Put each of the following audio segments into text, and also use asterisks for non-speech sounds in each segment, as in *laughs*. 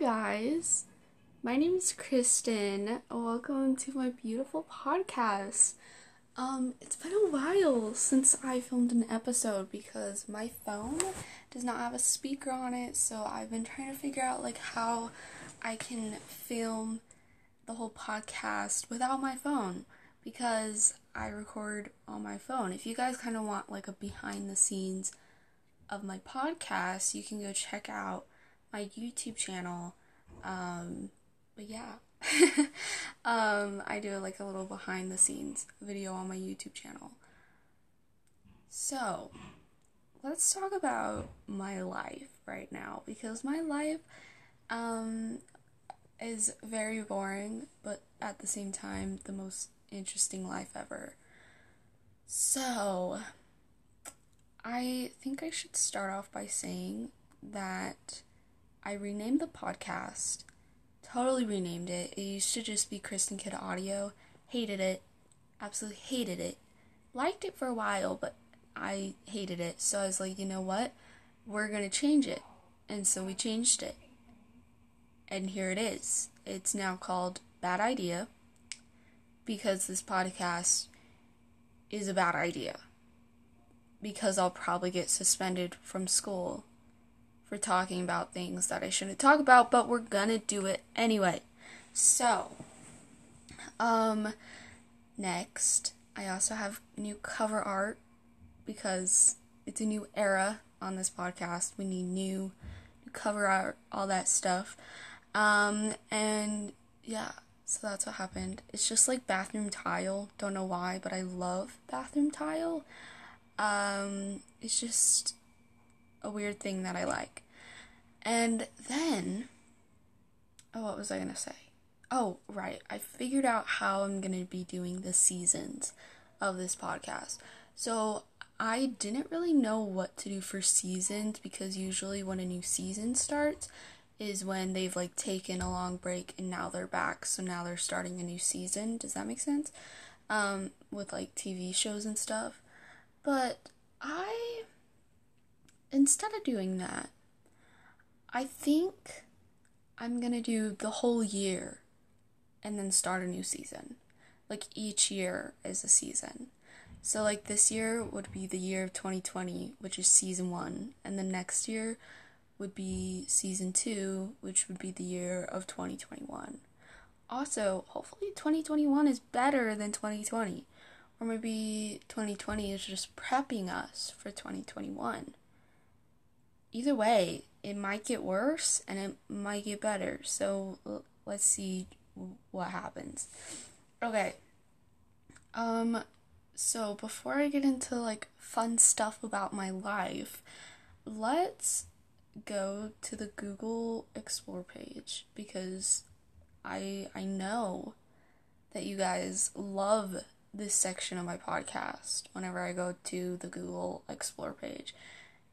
guys. My name is Kristen. Welcome to my beautiful podcast. Um, it's been a while since I filmed an episode because my phone does not have a speaker on it, so I've been trying to figure out like how I can film the whole podcast without my phone because I record on my phone. If you guys kind of want like a behind the scenes of my podcast, you can go check out my YouTube channel. Um, but yeah, *laughs* um, I do like a little behind the scenes video on my YouTube channel. So, let's talk about my life right now because my life um, is very boring, but at the same time, the most interesting life ever. So, I think I should start off by saying that I renamed the podcast. Totally renamed it. It used to just be Kristen Kid Audio. Hated it. Absolutely hated it. Liked it for a while, but I hated it. So I was like, you know what? We're going to change it. And so we changed it. And here it is. It's now called Bad Idea because this podcast is a bad idea. Because I'll probably get suspended from school for talking about things that I shouldn't talk about, but we're gonna do it anyway. So, um, next, I also have new cover art because it's a new era on this podcast. We need new, new cover art, all that stuff. Um, and yeah, so that's what happened. It's just like bathroom tile. Don't know why, but I love bathroom tile. Um, it's just a weird thing that I like. And then, oh, what was I gonna say? Oh, right. I figured out how I'm gonna be doing the seasons of this podcast. So I didn't really know what to do for seasons because usually when a new season starts is when they've like taken a long break and now they're back. So now they're starting a new season. Does that make sense? Um, with like TV shows and stuff. But I instead of doing that, I think I'm gonna do the whole year and then start a new season. Like each year is a season. So, like this year would be the year of 2020, which is season one, and the next year would be season two, which would be the year of 2021. Also, hopefully, 2021 is better than 2020, or maybe 2020 is just prepping us for 2021. Either way, it might get worse and it might get better. So let's see what happens. Okay. Um so before I get into like fun stuff about my life, let's go to the Google Explore page because I I know that you guys love this section of my podcast whenever I go to the Google Explore page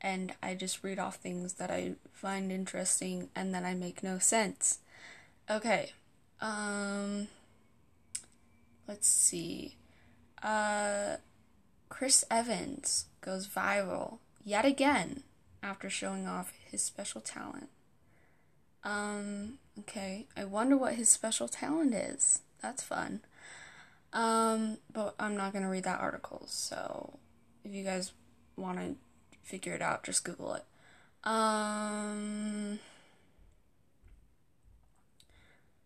and I just read off things that I find interesting and then I make no sense. Okay. Um let's see. Uh Chris Evans goes viral yet again after showing off his special talent. Um okay, I wonder what his special talent is. That's fun. Um but I'm not going to read that article. So if you guys want to figure it out. Just Google it. Um,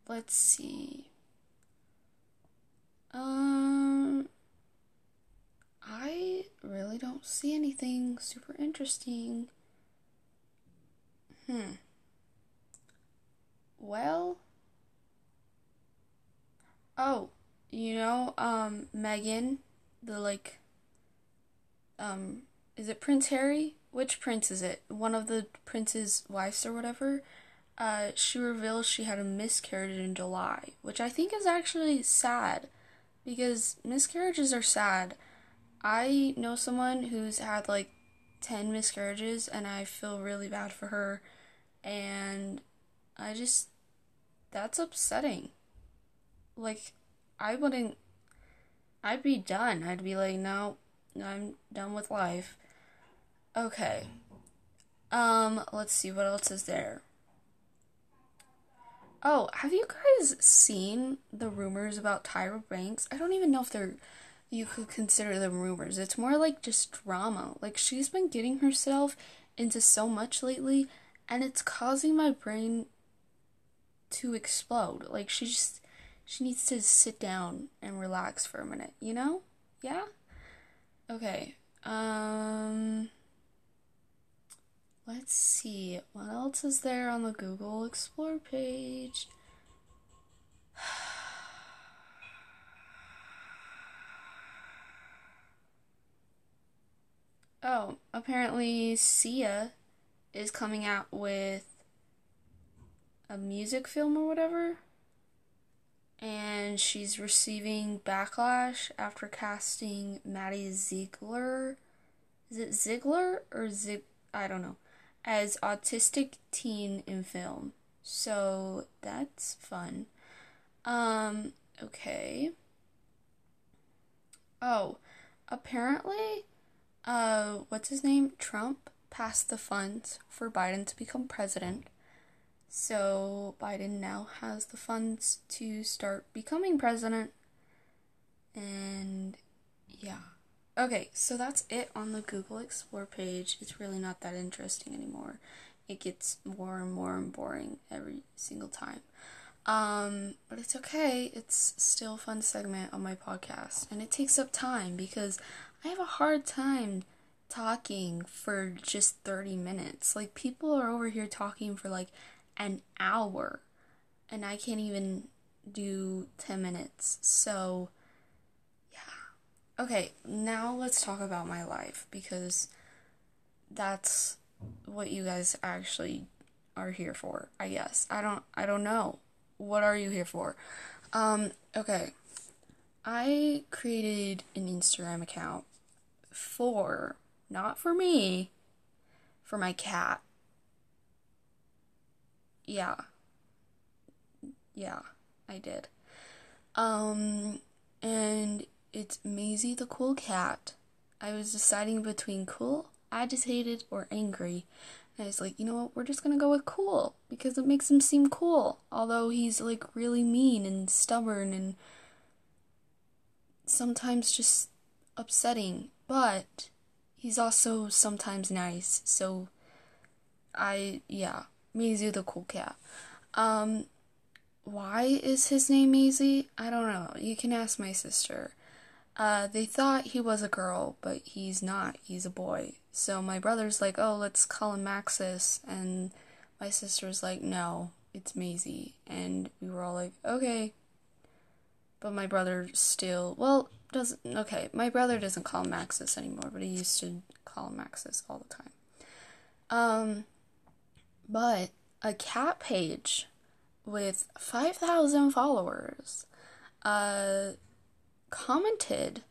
let's see. Um, I really don't see anything super interesting. Hmm. Well, oh, you know, um, Meghan, the like, um, is it Prince Harry? Which prince is it? One of the prince's wives or whatever. Uh, she reveals she had a miscarriage in July, which I think is actually sad because miscarriages are sad. I know someone who's had like 10 miscarriages and I feel really bad for her and I just that's upsetting. Like I wouldn't I'd be done. I'd be like, no, I'm done with life. Okay. Um, let's see what else is there. Oh, have you guys seen the rumors about Tyra Banks? I don't even know if they're you could consider them rumors. It's more like just drama. Like she's been getting herself into so much lately and it's causing my brain to explode. Like she just she needs to sit down and relax for a minute, you know? Yeah? Okay. Um Let's see. What else is there on the Google Explore page? *sighs* Oh, apparently Sia is coming out with a music film or whatever. And she's receiving backlash after casting Maddie Ziegler. Is it Ziegler or Zig? I don't know as autistic teen in film. So that's fun. Um, okay. Oh, apparently, uh, what's his name? Trump passed the funds for Biden to become president. So Biden now has the funds to start becoming president. And yeah. Okay, so that's it on the Google Explore page. It's really not that interesting anymore. It gets more and more and boring every single time. Um, but it's okay. It's still a fun segment on my podcast. And it takes up time because I have a hard time talking for just 30 minutes. Like, people are over here talking for like an hour. And I can't even do 10 minutes. So, Okay, now let's talk about my life because that's what you guys actually are here for, I guess. I don't I don't know. What are you here for? Um okay. I created an Instagram account for not for me, for my cat. Yeah. Yeah, I did. Um and it's Maisie the cool cat. I was deciding between cool, agitated, or angry. And I was like, you know what, we're just gonna go with cool because it makes him seem cool. Although he's like really mean and stubborn and sometimes just upsetting. But he's also sometimes nice. So I, yeah, Maisie the cool cat. Um, why is his name Maisie? I don't know. You can ask my sister. Uh, they thought he was a girl, but he's not. He's a boy. So my brother's like, oh, let's call him Maxis. And my sister's like, no, it's Maisie. And we were all like, okay. But my brother still, well, doesn't, okay, my brother doesn't call him Maxis anymore, but he used to call him Maxis all the time. Um, but a cat page with 5,000 followers, uh, commented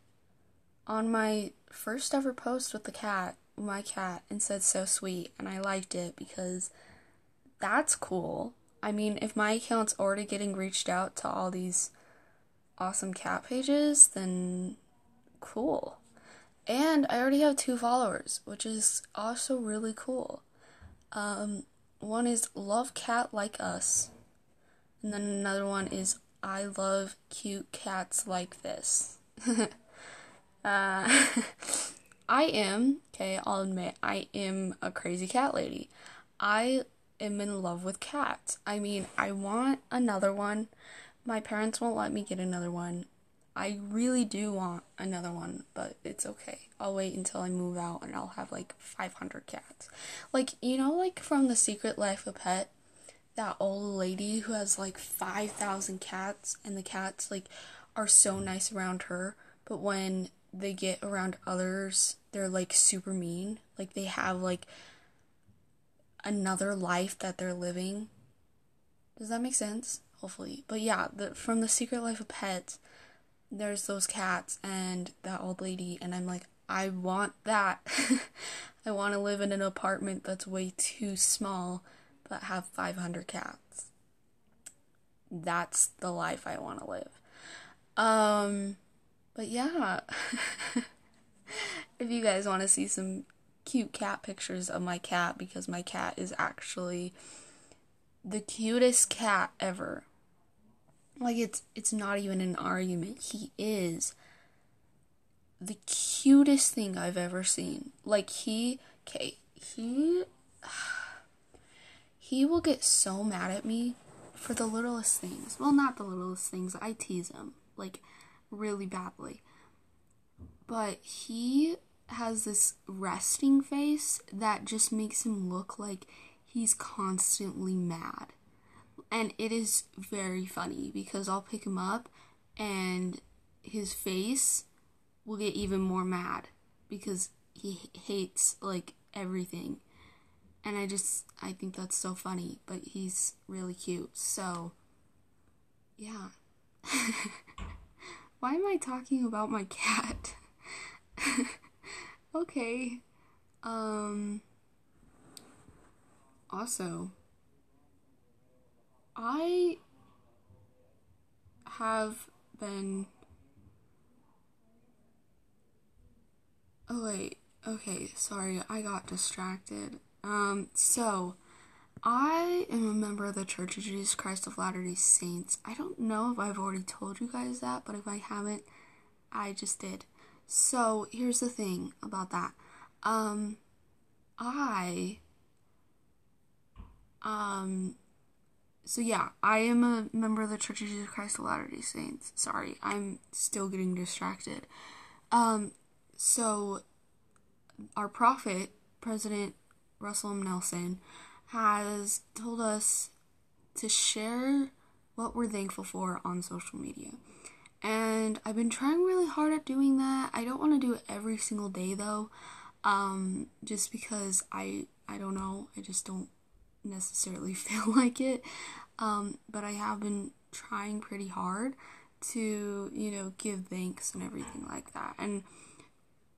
on my first ever post with the cat, my cat, and said so sweet, and I liked it because that's cool. I mean, if my account's already getting reached out to all these awesome cat pages, then cool. And I already have two followers, which is also really cool. Um, one is Love Cat Like Us, and then another one is I love cute cats like this. *laughs* uh, *laughs* I am, okay, I'll admit, I am a crazy cat lady. I am in love with cats. I mean, I want another one. My parents won't let me get another one. I really do want another one, but it's okay. I'll wait until I move out and I'll have like 500 cats. Like, you know, like from The Secret Life of Pet, that old lady who has like 5,000 cats and the cats like are so nice around her, but when they get around others, they're like super mean. Like they have like another life that they're living. Does that make sense? Hopefully. But yeah, the from the secret life of pets, there's those cats and that old lady and I'm like I want that. *laughs* I want to live in an apartment that's way too small that have 500 cats. That's the life I want to live. Um, but yeah. *laughs* if you guys want to see some cute cat pictures of my cat, because my cat is actually the cutest cat ever. Like it's it's not even an argument. He is the cutest thing I've ever seen. Like he okay, he *sighs* he will get so mad at me for the littlest things. Well, not the littlest things. I tease him like really badly. But he has this resting face that just makes him look like he's constantly mad. And it is very funny because I'll pick him up and his face will get even more mad because he hates like everything. And I just I think that's so funny, but he's really cute. So yeah. *laughs* Why am I talking about my cat? *laughs* okay. Um also I have been Oh wait, okay, sorry, I got distracted. Um, so I am a member of the Church of Jesus Christ of Latter day Saints. I don't know if I've already told you guys that, but if I haven't, I just did. So here's the thing about that. Um, I, um, so yeah, I am a member of the Church of Jesus Christ of Latter day Saints. Sorry, I'm still getting distracted. Um, so, our prophet, President Russell Nelson, has told us to share what we're thankful for on social media. And I've been trying really hard at doing that. I don't want to do it every single day though. Um, just because I I don't know, I just don't necessarily *laughs* feel like it. Um, but I have been trying pretty hard to, you know, give thanks and everything like that. And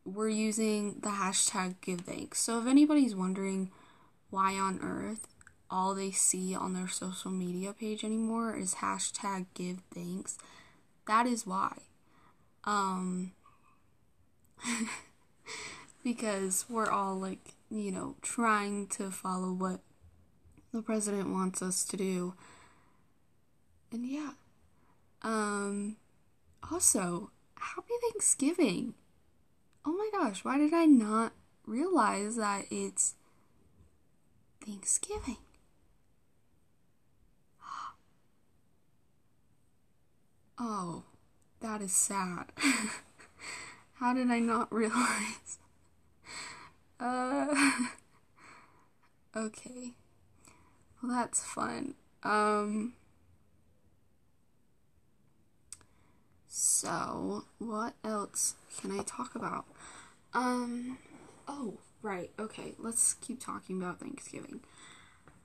we're using the hashtag give thanks. So if anybody's wondering why on earth all they see on their social media page anymore is hashtag give thanks, that is why. Um, *laughs* because we're all like, you know, trying to follow what the president wants us to do. And yeah. Um, also, happy Thanksgiving oh my gosh, why did I not realize that it's Thanksgiving? *gasps* Oh, that is sad. *laughs* How did I not realize? *laughs* Uh, *laughs* okay. Well, that's fun. Um, So, what else can I talk about? Um, oh, right, okay, let's keep talking about Thanksgiving.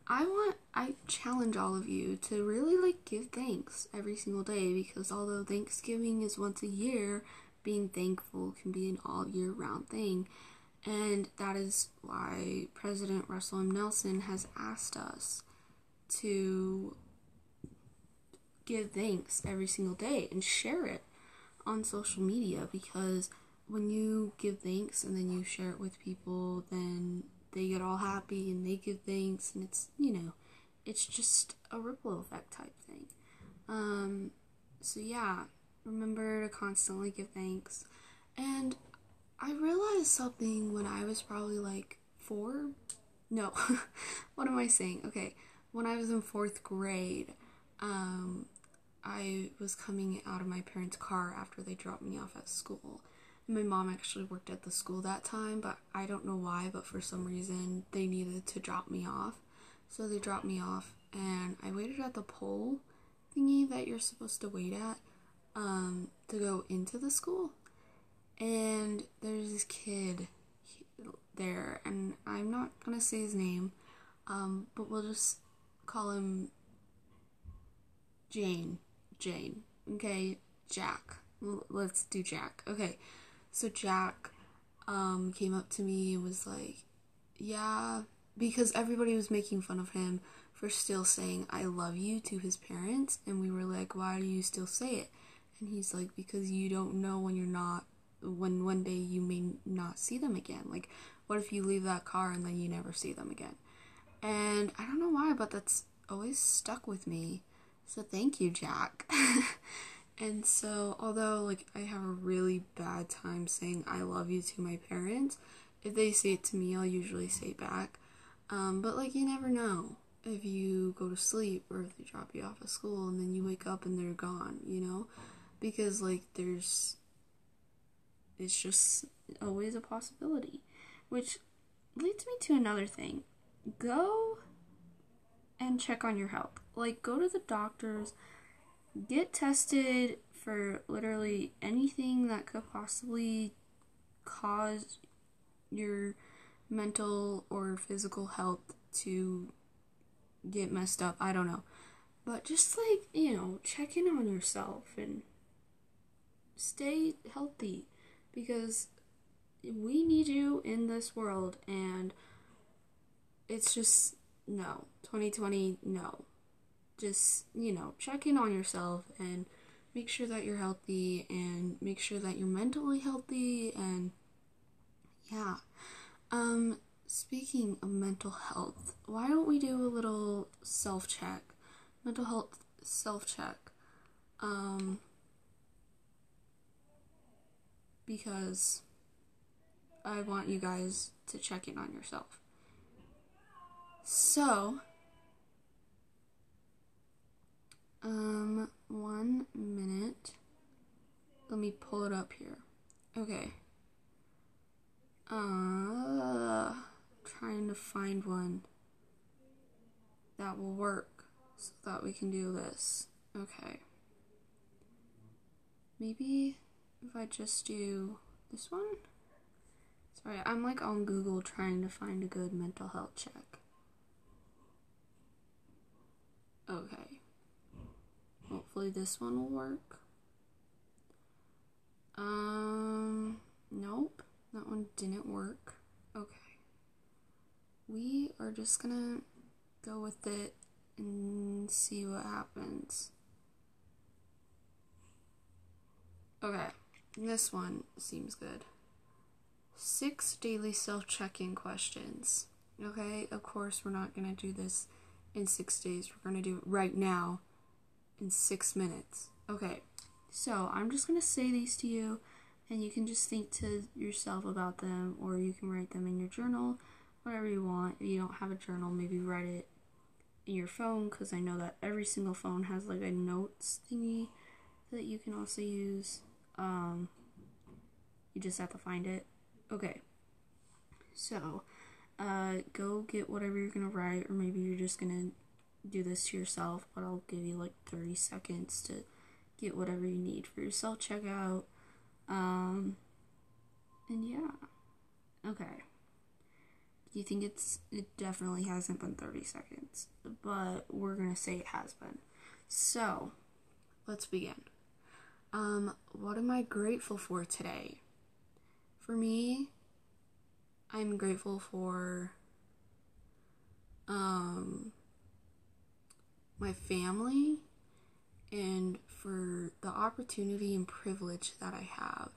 I want, I challenge all of you to really like give thanks every single day because although Thanksgiving is once a year, being thankful can be an all year round thing. And that is why President Russell M. Nelson has asked us to give thanks every single day and share it on social media because when you give thanks and then you share it with people, then they get all happy and they give thanks, and it's, you know, it's just a ripple effect type thing. Um, so yeah, remember to constantly give thanks. And I realized something when I was probably like four. No, *laughs* what am I saying? Okay, when I was in fourth grade, um, I was coming out of my parents' car after they dropped me off at school. My mom actually worked at the school that time, but I don't know why, but for some reason they needed to drop me off. So they dropped me off, and I waited at the pole thingy that you're supposed to wait at um, to go into the school. And there's this kid there, and I'm not gonna say his name, um, but we'll just call him Jane. Jane. Okay, Jack. L- let's do Jack. Okay, so Jack um, came up to me and was like, Yeah, because everybody was making fun of him for still saying I love you to his parents. And we were like, Why do you still say it? And he's like, Because you don't know when you're not, when one day you may not see them again. Like, what if you leave that car and then you never see them again? And I don't know why, but that's always stuck with me. So thank you, Jack. *laughs* and so, although like I have a really bad time saying I love you to my parents, if they say it to me, I'll usually say back. Um, but like you never know if you go to sleep or if they drop you off at school and then you wake up and they're gone, you know? Because like there's it's just always a possibility. Which leads me to another thing. Go and check on your health. Like go to the doctors, get tested for literally anything that could possibly cause your mental or physical health to get messed up. I don't know. But just like, you know, check in on yourself and stay healthy because we need you in this world and it's just no 2020 no. Just you know check in on yourself and make sure that you're healthy and make sure that you're mentally healthy and yeah. Um speaking of mental health why don't we do a little self check mental health self check um because I want you guys to check in on yourself. So, um, one minute. Let me pull it up here. Okay. Uh, trying to find one that will work so that we can do this. Okay. Maybe if I just do this one? Sorry, I'm like on Google trying to find a good mental health check. Okay. Hopefully this one will work. Um, nope. That one didn't work. Okay. We are just gonna go with it and see what happens. Okay. This one seems good. Six daily self check in questions. Okay, of course, we're not to do this in six days. We're to do it right now in six minutes. Okay, so I'm just to say these to you, and you can just think to yourself about them, or you can write them in your journal, whatever you want. If you don't have a journal, maybe write it in your phone, because I know that every single phone has like a notes thingy that you can also use. Um, you just have to find it. Okay. So, uh, go get whatever you're gonna write, or maybe you're just gonna do this to yourself, but I'll give you like 30 seconds to get whatever you need for your self checkout. Um, and yeah. Okay. Do you think it's, it definitely hasn't been 30 seconds, but we're gonna say it has been. So, let's begin. Um, what am I grateful for today? For me, I'm grateful for um my family and for the opportunity and privilege that I have.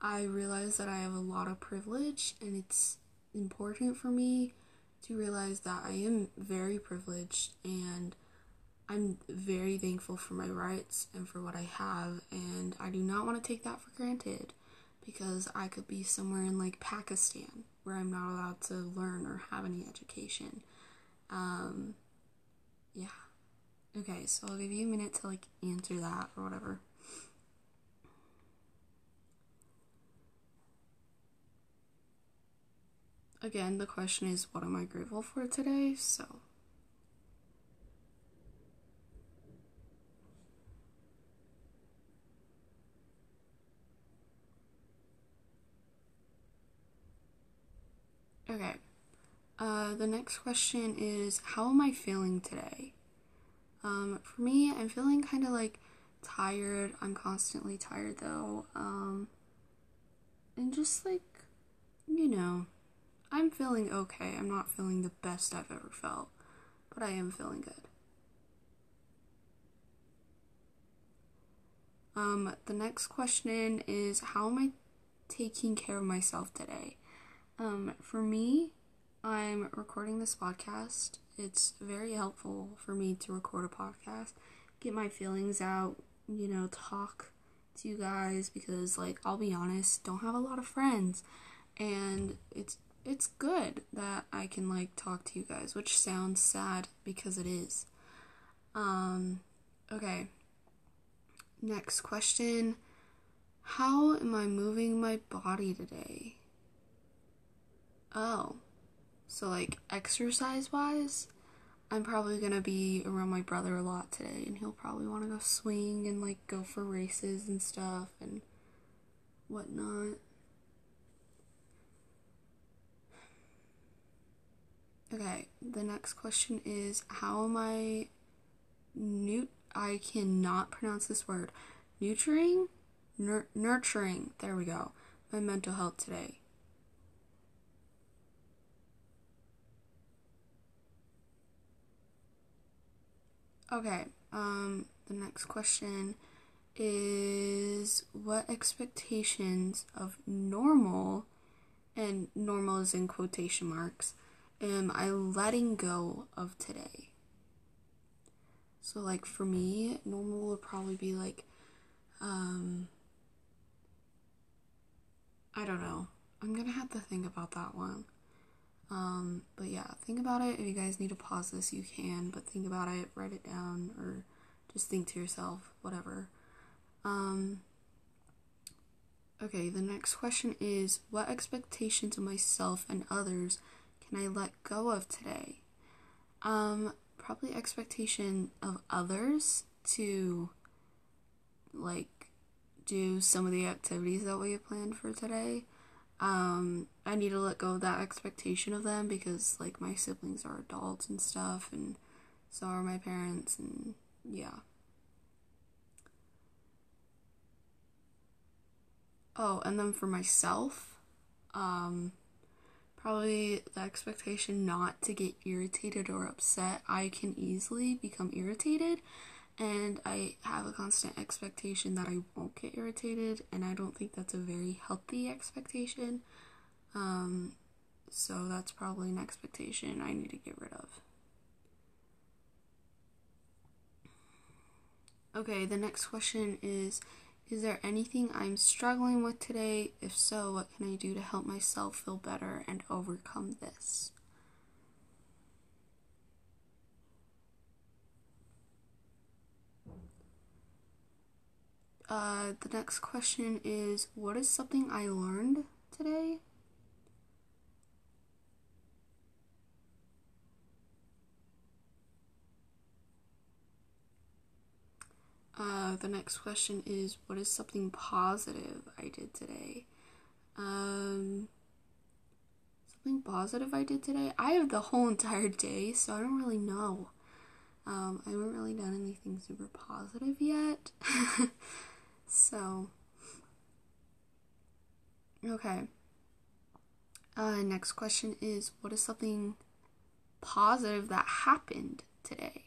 I realize that I have a lot of privilege and it's important for me to realize that I am very privileged and I'm very thankful for my rights and for what I have, and I do not want to take that for granted because I could be somewhere in like Pakistan where I'm not allowed to learn or have any education. Um. Okay, so I'll give you a minute to like answer that or whatever. Again, the question is, what am I grateful for today? So. Okay. Uh, the next question is How am I feeling today? Um, for me, I'm feeling kind of like tired. I'm constantly tired though. Um, and just like, you know, I'm feeling okay. I'm not feeling the best I've ever felt, but I am feeling good. Um, the next question is How am I taking care of myself today? Um, for me, I'm recording this podcast it's very helpful for me to record a podcast, get my feelings out, you know, talk to you guys because like I'll be honest, don't have a lot of friends and it's it's good that I can like talk to you guys, which sounds sad because it is. Um okay. Next question. How am I moving my body today? Oh. So like exercise wise, I'm probably gonna be around my brother a lot today and he'll probably wanna go swing and like go for races and stuff and whatnot. Okay, the next question is how am I nut I cannot pronounce this word. Nurturing? Nur- nurturing. There we go. My mental health today. Okay, um, the next question is what expectations of normal, and normal is in quotation marks, am I letting go of today? So, like, for me, normal would probably be like, um, I don't know. I'm gonna have to think about that one. Um, but yeah, think about it. If you guys need to pause this, you can, but think about it, write it down, or just think to yourself, whatever. Um, okay, the next question is What expectations of myself and others can I let go of today? Um, probably expectation of others to like do some of the activities that we have planned for today. Um, I need to let go of that expectation of them because like my siblings are adults and stuff and so are my parents and yeah. Oh, and then for myself, um, probably the expectation not to get irritated or upset. I can easily become irritated, and I have a constant expectation that I won't get irritated, and I don't think that's a very healthy expectation. Um, so that's probably an expectation I need to get rid of. Okay, the next question is Is there anything I'm struggling with today? If so, what can I do to help myself feel better and overcome this? Uh, the next question is What is something I learned today? Uh, the next question is What is something positive I did today? Um, something positive I did today? I have the whole entire day, so I don't really know. Um, I haven't really done anything super positive yet. *laughs* so, okay. Uh, next question is What is something positive that happened today?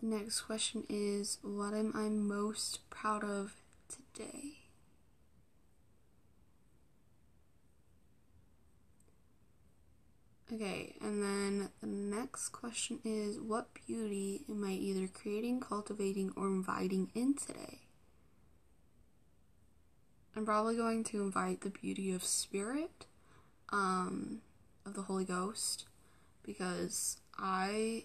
The next question is What am I most proud of today? Okay, and then the next question is What beauty am I either creating, cultivating, or inviting in today? I'm probably going to invite the beauty of spirit, um, of the Holy Ghost, because I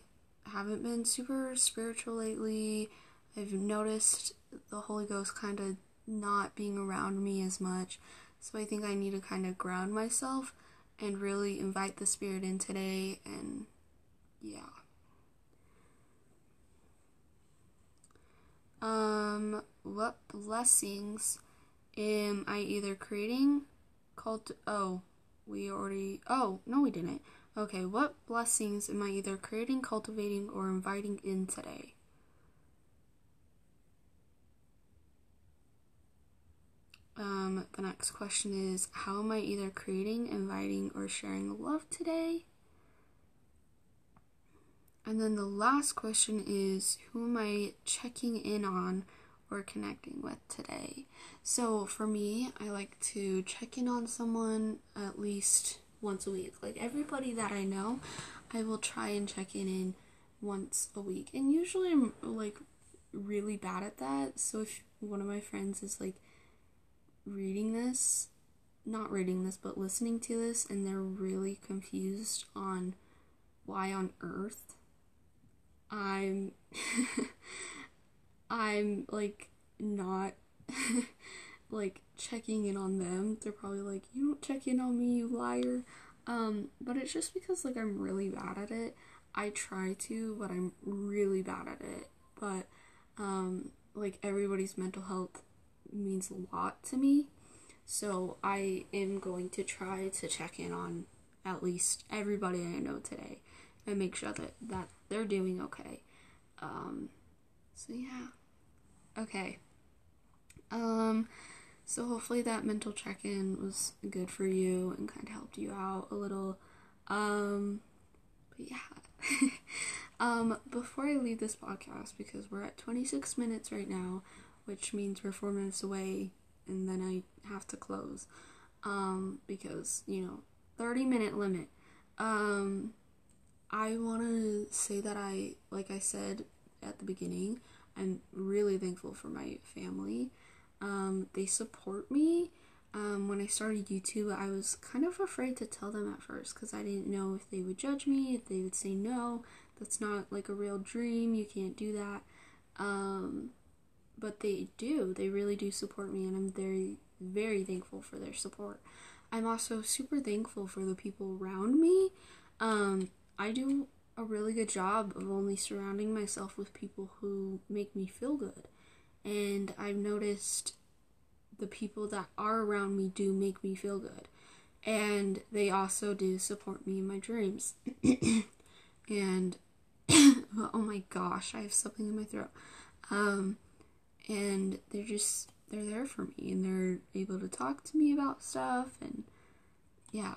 haven't been super spiritual lately. I've noticed the Holy Ghost kind of not being around me as much. So I think I need to kind of ground myself and really invite the Spirit in today. And yeah. Um, what blessings am I either creating, called? Oh, we already. Oh, no, we didn't. Okay, what blessings am I either creating, cultivating, or inviting in today? Um, the next question is How am I either creating, inviting, or sharing love today? And then the last question is Who am I checking in on or connecting with today? So for me, I like to check in on someone at least once a week. Like everybody that I know, I will try and check in in once a week. And usually I'm like really bad at that. So if one of my friends is like reading this, not reading this, but listening to this, and they're really confused on why on earth I'm *laughs* I'm like not *laughs* like checking in on them. They're probably like, "You don't check in on me, you liar." Um, but it's just because like I'm really bad at it. I try to, but I'm really bad at it. But um, like everybody's mental health means a lot to me. So I am going to try to check in on at least everybody I know today and make sure that, that they're doing okay. Um, so yeah. Okay. Um, so hopefully that mental check-in was good for you and kind of helped you out a little. Um, but yeah. *laughs* um, before I leave this podcast, because we're at 26 minutes right now, which means we're four minutes away, and then I have to close. Um, because, you know, 30 minute limit. Um, I want to say that I, like I said at the beginning, I'm really thankful for my family. Um, they support me. Um, when I started YouTube, I was kind of afraid to tell them at first because I didn't know if they would judge me, if they would say no, that's not like a real dream, you can't do that. Um, but they do, they really do support me, and I'm very, very thankful for their support. I'm also super thankful for the people around me. Um, I do a really good job of only surrounding myself with people who make me feel good. And I've noticed the people that are around me do make me feel good. And they also do support me in my dreams. *clears throat* and *clears throat* oh my gosh, I have something in my throat. Um, and they're just they're there for me and they're able to talk to me about stuff and yeah.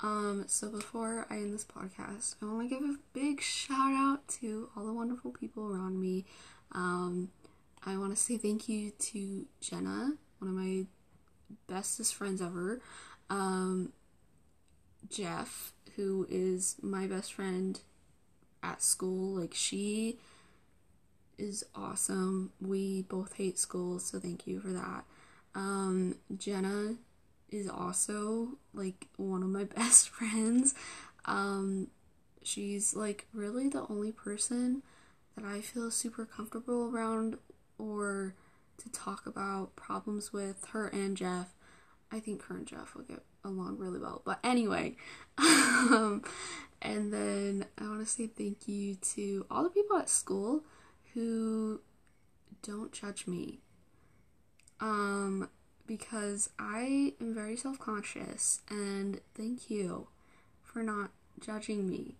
Um, so before I end this podcast, I want to give a big shout out to all the wonderful people around me. Um, I want to say thank you to Jenna, one of my bestest friends ever. Um, Jeff, who is my best friend at school. Like, she is awesome. We both hate school, so thank you for that. Um, Jenna is also like one of my *laughs* best friends. Um, she's like really the only person that I feel super comfortable around or to talk about problems with her and Jeff. I think her and Jeff will get along really well. But anyway, *laughs* um, and then I want to say thank you to all the people at school who don't judge me. Um, because I am very self conscious, and thank you for not judging me.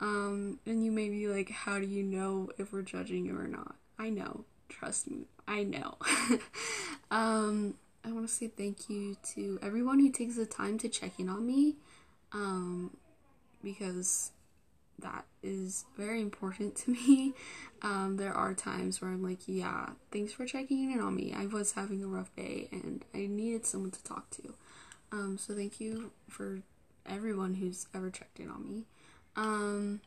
Um, and you may be like, how do you know if we're judging you or not? I know, trust me, I know. *laughs* um, I want to say thank you to everyone who takes the time to check in on me, um, because that is very important to *laughs* me. Um, there are times where I'm like, yeah, thanks for checking in on me. I was having a rough day and I needed someone to talk to. Um, so thank you for everyone who's ever checked in on me. Um,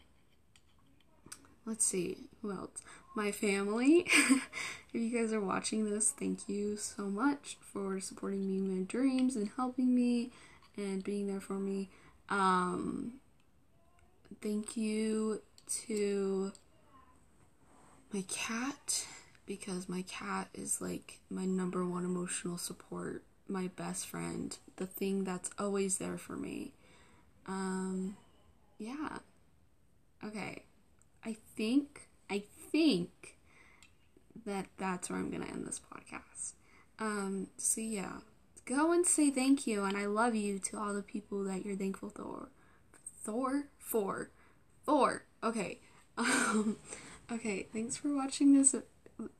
let's see, who else? My family. *laughs* if you guys are watching this, thank you so much for supporting me in my dreams and helping me and being there for me. Um, thank you to my cat because my cat is like my number one emotional support, my best friend, the thing that's always there for me. Um, yeah. Okay. I think, I think that that's where I'm going to end this podcast. Um, so yeah, go and say thank you and I love you to all the people that you're thankful for. Thor? Four. Four. Okay. *laughs* Um, okay, thanks for watching this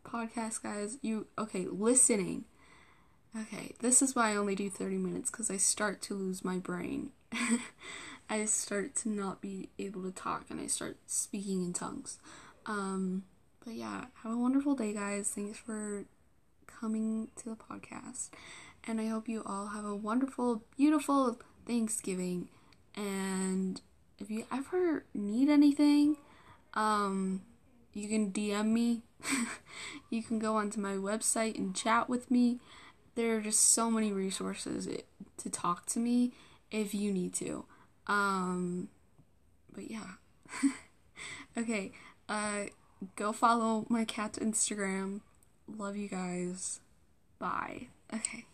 podcast, guys. You, okay, listening. Okay, this is why I only do 30 minutes because I start to lose my brain. *laughs* I start to not be able to talk and I start speaking in tongues. Um, but yeah, have a wonderful day, guys. Thanks for coming to the podcast. And I hope you all have a wonderful, beautiful Thanksgiving And if you ever need anything, um, you can DM me. *laughs* you can go onto my website and chat with me. There are just so many resources to talk to me if you need to. Um, but yeah. *laughs* okay, uh, go follow my cat's Instagram. Love you guys. Bye. Okay.